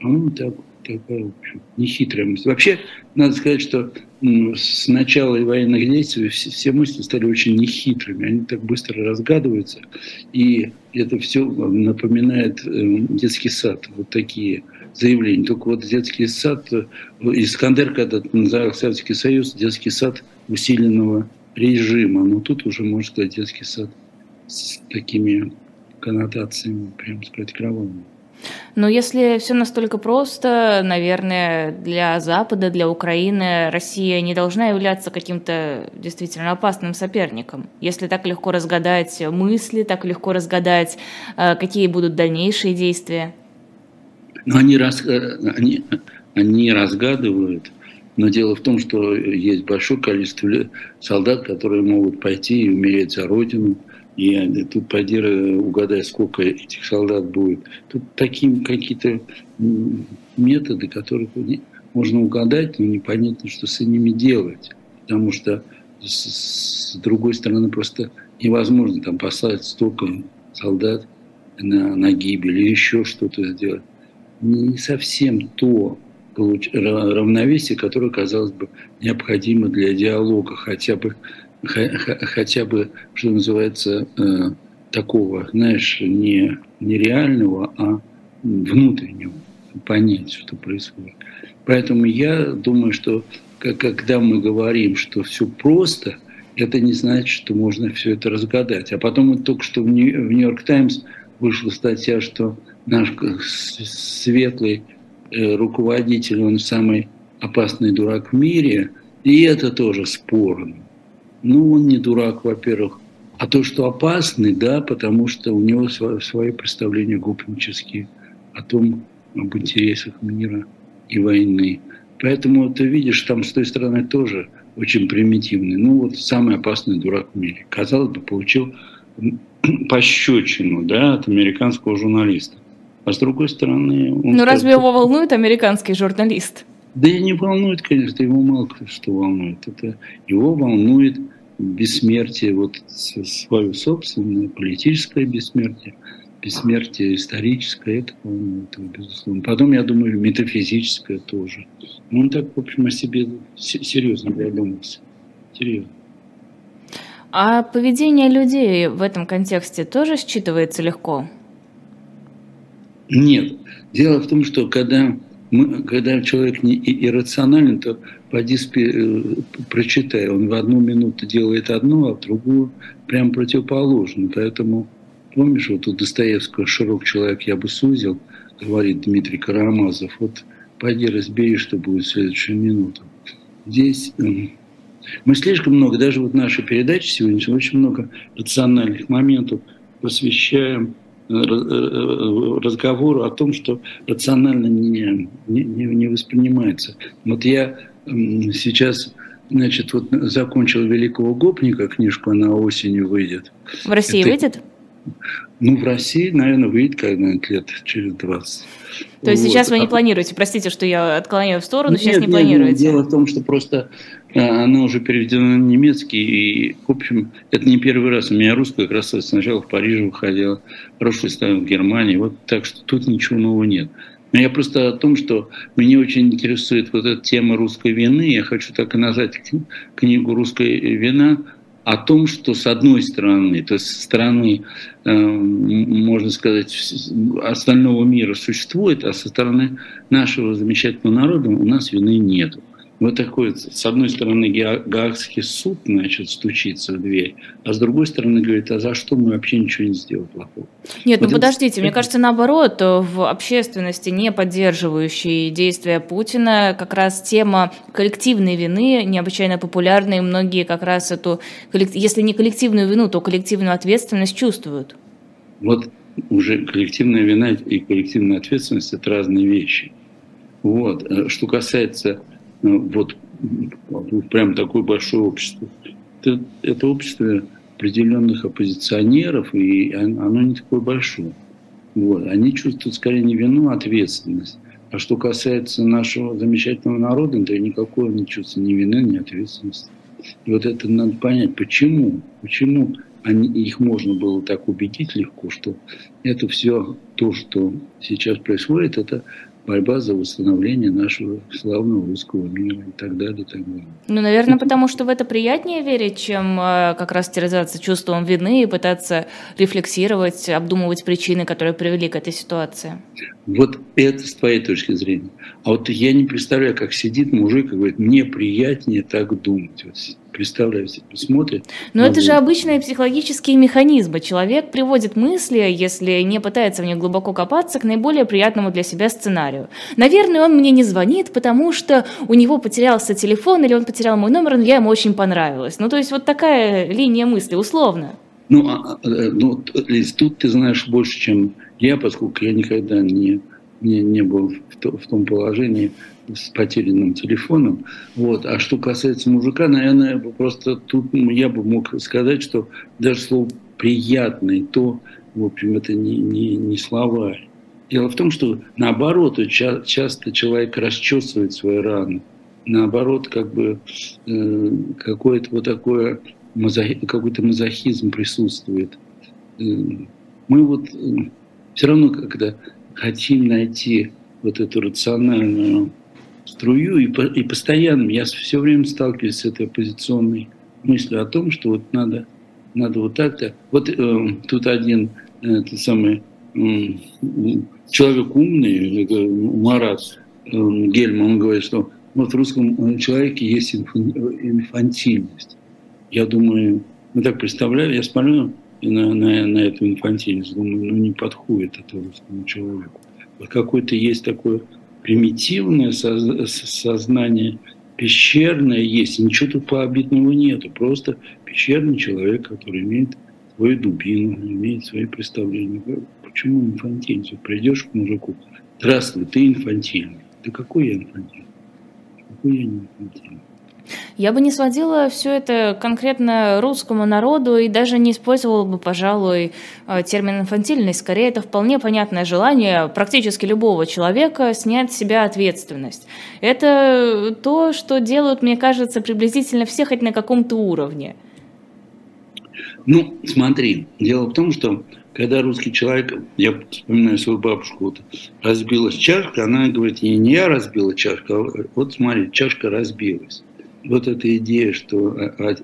По-моему, так, такая, в общем, нехитрая мысль. Вообще, надо сказать, что с начала военных действий все, все мысли стали очень нехитрыми. Они так быстро разгадываются. И это все напоминает э, детский сад. Вот такие заявления. Только вот детский сад, Искандер, когда называл Советский Союз, детский сад усиленного режима. Но тут уже, можно сказать, детский сад с такими коннотациями, прям сказать, кровавыми. Но если все настолько просто, наверное, для Запада, для Украины Россия не должна являться каким-то действительно опасным соперником. Если так легко разгадать мысли, так легко разгадать, э, какие будут дальнейшие действия. Но они, раз, э, они, они разгадывают но дело в том, что есть большое количество солдат, которые могут пойти и умереть за Родину. И тут поди угадай, сколько этих солдат будет. Тут такие какие-то методы, которые можно угадать, но непонятно, что с ними делать. Потому что с другой стороны просто невозможно там послать столько солдат на, на гибель или еще что-то сделать. Не совсем то, равновесие, которое, казалось бы, необходимо для диалога, хотя бы, хотя бы что называется, э, такого, знаешь, не, не реального, а внутреннего, понять, что происходит. Поэтому я думаю, что когда мы говорим, что все просто, это не значит, что можно все это разгадать. А потом вот только что в Нью-Йорк Таймс вышла статья, что наш светлый руководитель, он самый опасный дурак в мире, и это тоже спорно. Ну, он не дурак, во-первых, а то, что опасный, да, потому что у него свои представления гопнические о том, об интересах мира и войны. Поэтому ты видишь, там с той стороны тоже очень примитивный. Ну вот самый опасный дурак в мире. Казалось бы, получил пощечину да, от американского журналиста. А с другой стороны... Он ну разве его волнует американский журналист? Да и не волнует, конечно, его мало что волнует. Это его волнует бессмертие, вот свое собственное, политическое бессмертие, бессмертие историческое, это волнует безусловно. Потом, я думаю, метафизическое тоже. Ну, он так, в общем, о себе серьезно задумался. Серьезно. А поведение людей в этом контексте тоже считывается легко? Нет. Дело в том, что когда, мы, когда человек не иррационален, то поди спи, э, прочитай. Он в одну минуту делает одно, а в другую прям противоположно. Поэтому, помнишь, вот у Достоевского «Широк человек я бы сузил», говорит Дмитрий Карамазов, вот пойди разбери, что будет в следующую минуту. Здесь эм, мы слишком много, даже вот наша передача сегодня, очень много рациональных моментов посвящаем разговору о том, что рационально не, не, не воспринимается. Вот я сейчас значит, вот закончил «Великого гопника», книжку, она осенью выйдет. В России Это, выйдет? Ну, в России, наверное, выйдет когда-нибудь лет через 20. То есть вот. сейчас вы не планируете, простите, что я отклоняю в сторону, нет, сейчас не нет, планируете? Дело в том, что просто э, оно уже переведено на немецкий, и, в общем, это не первый раз. У меня русская раз сначала в Париже выходила, прошлый ставил в Германии, вот так что тут ничего нового нет. Но я просто о том, что меня очень интересует вот эта тема русской вины. Я хочу так и назвать книгу «Русская вина», о том, что с одной стороны, то есть со стороны, э, можно сказать, остального мира существует, а со стороны нашего замечательного народа у нас вины нет вот такой, с одной стороны, Гаагский суд, значит, стучится в дверь, а с другой стороны говорит, а за что мы вообще ничего не сделали плохого? Нет, вот ну подождите, это... мне кажется, наоборот, в общественности, не поддерживающей действия Путина, как раз тема коллективной вины необычайно популярна, и многие как раз эту, если не коллективную вину, то коллективную ответственность чувствуют. Вот уже коллективная вина и коллективная ответственность – это разные вещи. Вот. Э, что касается вот прям такое большое общество. Это, это общество определенных оппозиционеров, и оно не такое большое. Вот. Они чувствуют скорее не вину, а ответственность. А что касается нашего замечательного народа, то никакого не чувства ни вины, ни ответственности. И вот это надо понять, почему, почему они, их можно было так убедить легко, что это все то, что сейчас происходит, это борьба за восстановление нашего славного русского мира и так далее, и так далее. Ну, наверное, потому что в это приятнее верить, чем э, как раз терзаться чувством вины и пытаться рефлексировать, обдумывать причины, которые привели к этой ситуации. Вот это с твоей точки зрения. А вот я не представляю, как сидит мужик и говорит, мне приятнее так думать. Вот представляете, смотрит. Но это же обычные психологические механизмы. Человек приводит мысли, если не пытается в них глубоко копаться, к наиболее приятному для себя сценарию. Наверное, он мне не звонит, потому что у него потерялся телефон, или он потерял мой номер, но я ему очень понравилась. Ну, то есть вот такая линия мысли, условно. Ну, а, а, э, ну Лиз, тут ты знаешь больше, чем я, поскольку я никогда не, не, не был в, то, в том положении, с потерянным телефоном. Вот. А что касается мужика, наверное, просто тут я бы мог сказать, что даже слово «приятный» то, в общем, это не, не, не слова. Дело в том, что наоборот, ча- часто человек расчесывает свои раны. Наоборот, как бы э, какое-то вот такое мазохи, какой-то мазохизм присутствует. Э, мы вот э, все равно, когда хотим найти вот эту рациональную струю, и, по, и постоянно, я все время сталкиваюсь с этой оппозиционной мыслью о том, что вот надо, надо вот так-то. Вот э, тут один э, самый э, человек умный, это Марат э, Гельман, он говорит, что вот в русском человеке есть инфантильность. Я думаю, ну так представляю, я смотрю на, на, на эту инфантильность, думаю, ну не подходит это русскому человеку. Вот какой-то есть такой примитивное сознание, пещерное есть. Ничего тут пообидного нету. Просто пещерный человек, который имеет свою дубину, имеет свои представления. Почему инфантильность? Придешь к мужику, здравствуй, ты инфантильный. Да какой я инфантильный? Какой я не инфантильный? Я бы не сводила все это конкретно русскому народу и даже не использовала бы, пожалуй, э, термин инфантильность. Скорее, это вполне понятное желание практически любого человека снять с себя ответственность. Это то, что делают, мне кажется, приблизительно все хоть на каком-то уровне. Ну, смотри, дело в том, что когда русский человек, я вспоминаю свою бабушку, вот, разбилась чашка, она говорит, не, не я разбила чашку, а вот смотри, чашка разбилась вот эта идея, что а, а,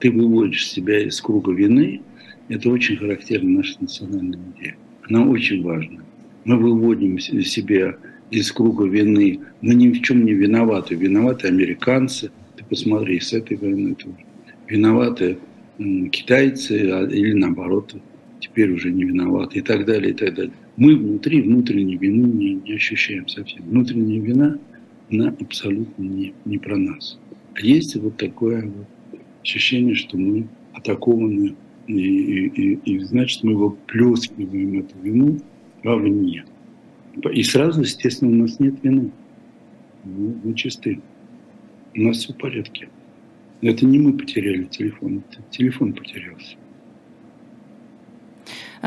ты выводишь себя из круга вины, это очень характерна наша национальная идея. Она очень важна. Мы выводим себя из круга вины. Мы ни в чем не виноваты. Виноваты американцы. Ты посмотри, с этой войны тоже. Виноваты китайцы а, или наоборот, теперь уже не виноваты и так далее, и так далее. Мы внутри внутренней вины не, не ощущаем совсем. Внутренняя вина, она абсолютно не, не про нас есть вот такое вот ощущение, что мы атакованы, и, и, и, и значит, мы его плескиваем эту вину вовне. И сразу, естественно, у нас нет вины. Мы, мы чисты. У нас все в порядке. Это не мы потеряли телефон, это телефон потерялся.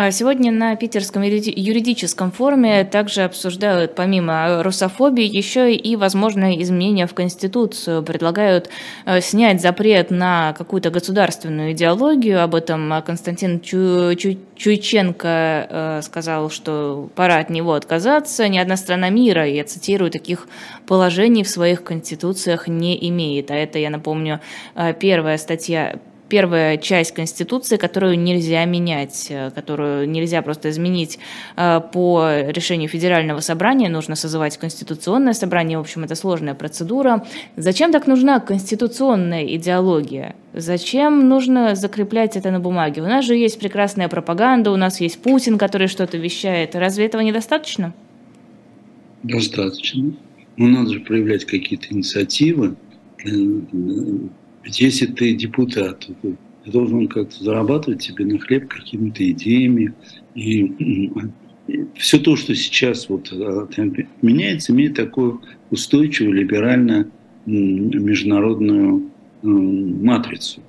А сегодня на Питерском юридическом форуме также обсуждают помимо русофобии еще и возможные изменения в Конституцию. Предлагают э, снять запрет на какую-то государственную идеологию. Об этом Константин Чу Чу Чуйченко сказал, что пора от него отказаться. Ни одна страна мира, я цитирую, таких положений в своих конституциях не имеет. А это, я напомню, первая статья первая часть Конституции, которую нельзя менять, э, которую нельзя просто изменить э, по решению Федерального собрания. Нужно созывать Конституционное собрание. В общем, это сложная процедура. Зачем так нужна конституционная идеология? Зачем нужно закреплять это на бумаге? У нас же есть прекрасная пропаганда, у нас есть Путин, который что-то вещает. Разве этого недостаточно? Достаточно. Но надо же проявлять какие-то инициативы э, ведь если ты депутат, ты должен как-то зарабатывать себе на хлеб какими-то идеями. И все то, что сейчас вот а, меняется, имеет такую устойчивую, либерально международную матрицу.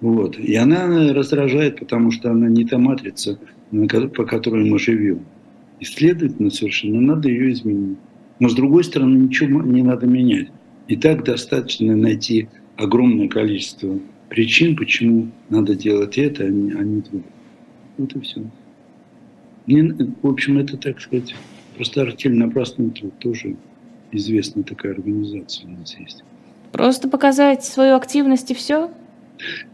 Вот. И она раздражает, потому что она не та матрица, по которой мы живем. И, следовательно, совершенно надо ее изменить. Но, с другой стороны, ничего не надо менять. И так достаточно найти огромное количество причин, почему надо делать это, а не, а не другое. Вот и все. Мне, в общем, это, так сказать, просто артель напрасный труд. Тоже известная такая организация у нас есть. Просто показать свою активность и все?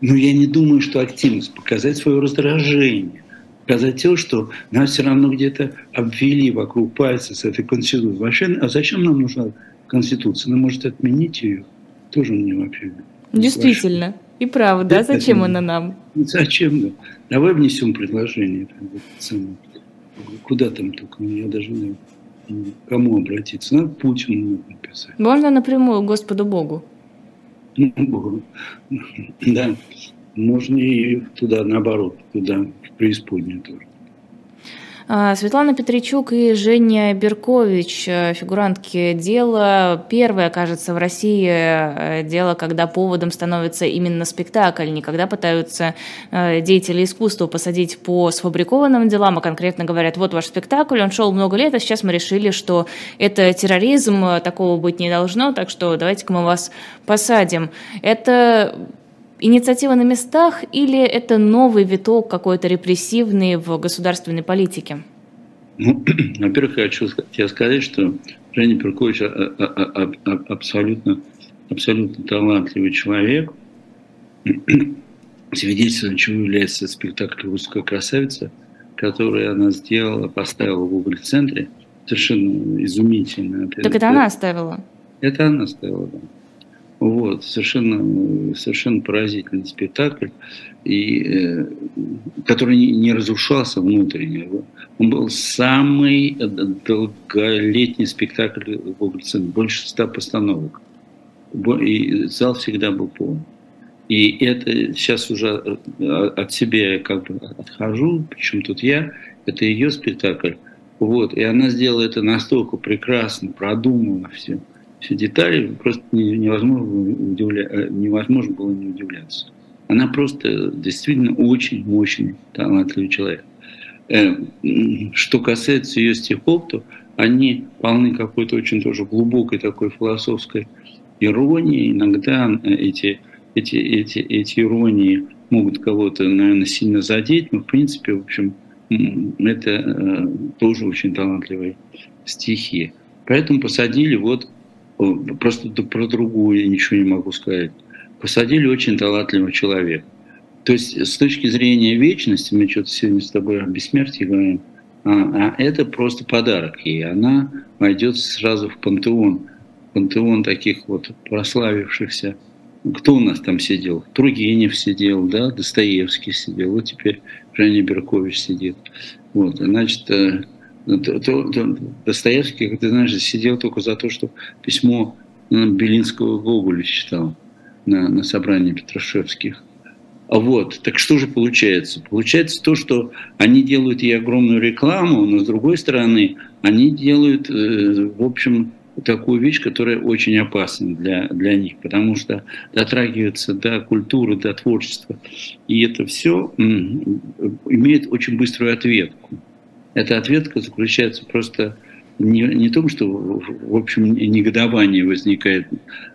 Ну, я не думаю, что активность. Показать свое раздражение. Показать то, что нас все равно где-то обвели вокруг пальца с этой конституцией. Вообще, а зачем нам нужна конституция? Она может отменить ее тоже мне вообще... Действительно. И правда, да? Зачем она нам? Зачем? Да? Давай внесем предложение. Куда там только, я даже не кому обратиться. Надо Путину написать. Можно напрямую Господу Богу. Ну, Богу. Да. Можно и туда, наоборот, туда, в преисподнюю тоже. А, Светлана Петричук и Женя Беркович, э, фигурантки дела. Первое, кажется, в России э, дело, когда поводом становится именно спектакль, не когда пытаются э, деятели искусства посадить по сфабрикованным делам, а конкретно говорят, вот ваш спектакль, он шел много лет, а сейчас мы решили, что это терроризм, такого быть не должно, так что давайте-ка мы вас посадим. Это инициатива на местах или это новый виток какой-то репрессивный в государственной политике? Ну, во-первых, я хочу тебе сказать, что Женя Перкович а, а, а, абсолютно, абсолютно талантливый человек, свидетельством чего является спектакль «Русская красавица», который она сделала, поставила в уголь-центре. Совершенно изумительно. Так это, это она оставила? Это она оставила, да. Вот, совершенно, совершенно поразительный спектакль, и, э, который не, не разрушался внутренне. Он был самый долголетний спектакль области, больше ста постановок. И зал всегда был полон. И это сейчас уже э, от себя я как бы отхожу, причем тут я, это ее спектакль. Вот, и она сделала это настолько прекрасно, продуманно все все детали, просто невозможно, удивля... Э, невозможно было не удивляться. Она просто действительно очень-очень талантливый человек. Э, что касается ее стихов, то они полны какой-то очень тоже глубокой такой философской иронии. Иногда эти, эти, эти, эти иронии могут кого-то, наверное, сильно задеть, но в принципе, в общем, это э, тоже очень талантливые стихи. Поэтому посадили вот Просто про другую я ничего не могу сказать. Посадили очень талантливого человека. То есть с точки зрения вечности, мы что-то сегодня с тобой о бессмертии говорим, а, а это просто подарок ей. Она войдет сразу в пантеон, пантеон таких вот прославившихся. Кто у нас там сидел? Тургенев сидел, да, Достоевский сидел, вот теперь Женя Беркович сидит. Вот, значит, э, то, то, то Достоевский, как ты знаешь, сидел только за то, что письмо Белинского Гоголя читал на, на собрании Петрашевских. А вот, так что же получается? Получается то, что они делают ей огромную рекламу, но с другой стороны, они делают, э, в общем, такую вещь, которая очень опасна для, для них, потому что дотрагивается до культуры, до творчества. И это все имеет очень быструю ответку. Эта ответка заключается просто не, не в том, что, в общем, негодование возникает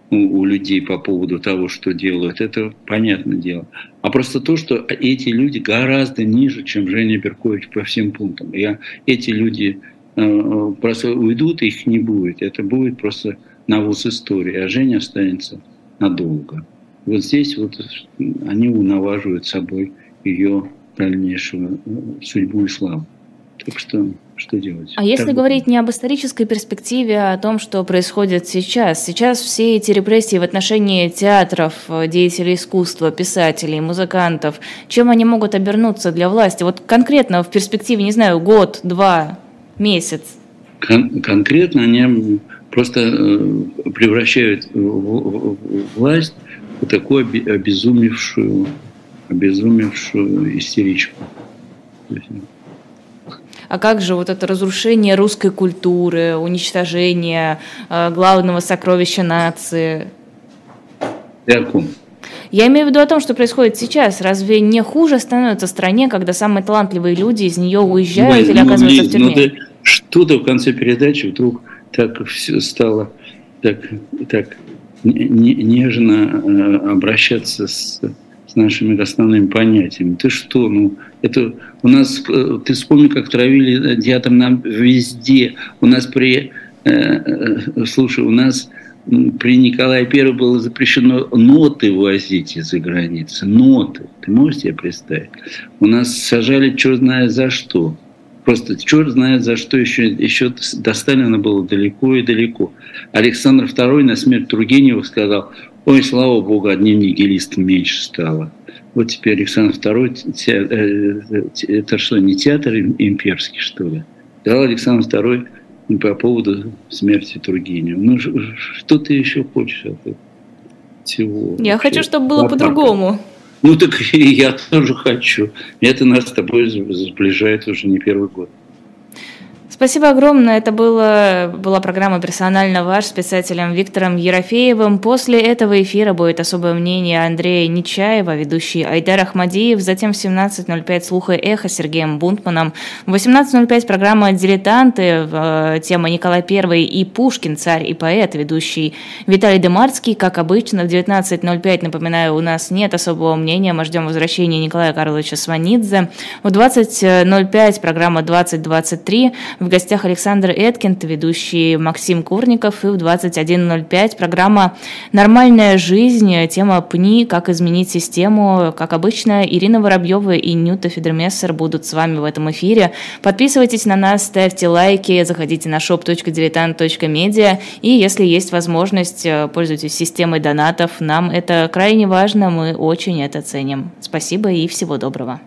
у, у людей по поводу того, что делают, это понятное дело. А просто то, что эти люди гораздо ниже, чем Женя Беркович по всем пунктам. Я, эти люди э, просто уйдут, их не будет. Это будет просто навоз истории, а Женя останется надолго. Вот здесь вот они унаваживают собой ее дальнейшую э, судьбу и славу. Так что что делать? А если так говорить не об исторической перспективе, а о том, что происходит сейчас. Сейчас все эти репрессии в отношении театров, деятелей искусства, писателей, музыкантов, чем они могут обернуться для власти? Вот конкретно в перспективе, не знаю, год, два, месяц. Кон- конкретно они просто э, превращают власть в такую обезумевшую, обезумевшую истеричку. А как же вот это разрушение русской культуры, уничтожение э, главного сокровища нации? Ты о ком? Я имею в виду о том, что происходит сейчас. Разве не хуже становится стране, когда самые талантливые люди из нее уезжают Ой, или ну, оказываются в тюрьме? Ну, что-то в конце передачи вдруг так все стало так, так нежно э, обращаться с нашими основными понятиями. Ты что, ну, это у нас, э, ты вспомни, как травили диатом нам везде. У нас при, э, э, слушай, у нас при Николае I было запрещено ноты возить из-за границы. Ноты. Ты можешь себе представить? У нас сажали черт знает за что. Просто черт знает за что еще, еще до Сталина было далеко и далеко. Александр II на смерть Тургенева сказал, Ой, слава богу, одним нигилистом меньше стало. Вот теперь Александр II, э, это что, не театр имперский, что ли? Дал Александр II по поводу смерти Тургенева. Ну, что ты еще хочешь от всего? Я вообще? хочу, чтобы было по-другому. Ну, так я тоже хочу. Это нас с тобой сближает уже не первый год. Спасибо огромное. Это было, была программа «Персонально ваш» с писателем Виктором Ерофеевым. После этого эфира будет особое мнение Андрея Нечаева, ведущий Айдар Ахмадиев. Затем в 17.05 «Слуха и эхо» Сергеем Бунтманом. В 18.05 программа «Дилетанты», э, тема Николай I и Пушкин, царь и поэт, ведущий Виталий Демарский. Как обычно, в 19.05, напоминаю, у нас нет особого мнения. Мы ждем возвращения Николая Карловича Сванидзе. В 20.05 программа «2023» В гостях Александр Эткинт, ведущий Максим Курников. И в 21.05 программа «Нормальная жизнь». Тема «Пни. Как изменить систему». Как обычно, Ирина Воробьева и Нюта Федермессер будут с вами в этом эфире. Подписывайтесь на нас, ставьте лайки, заходите на shop.diletant.media. И если есть возможность, э, пользуйтесь системой донатов. Нам это крайне важно, мы очень это ценим. Спасибо и всего доброго.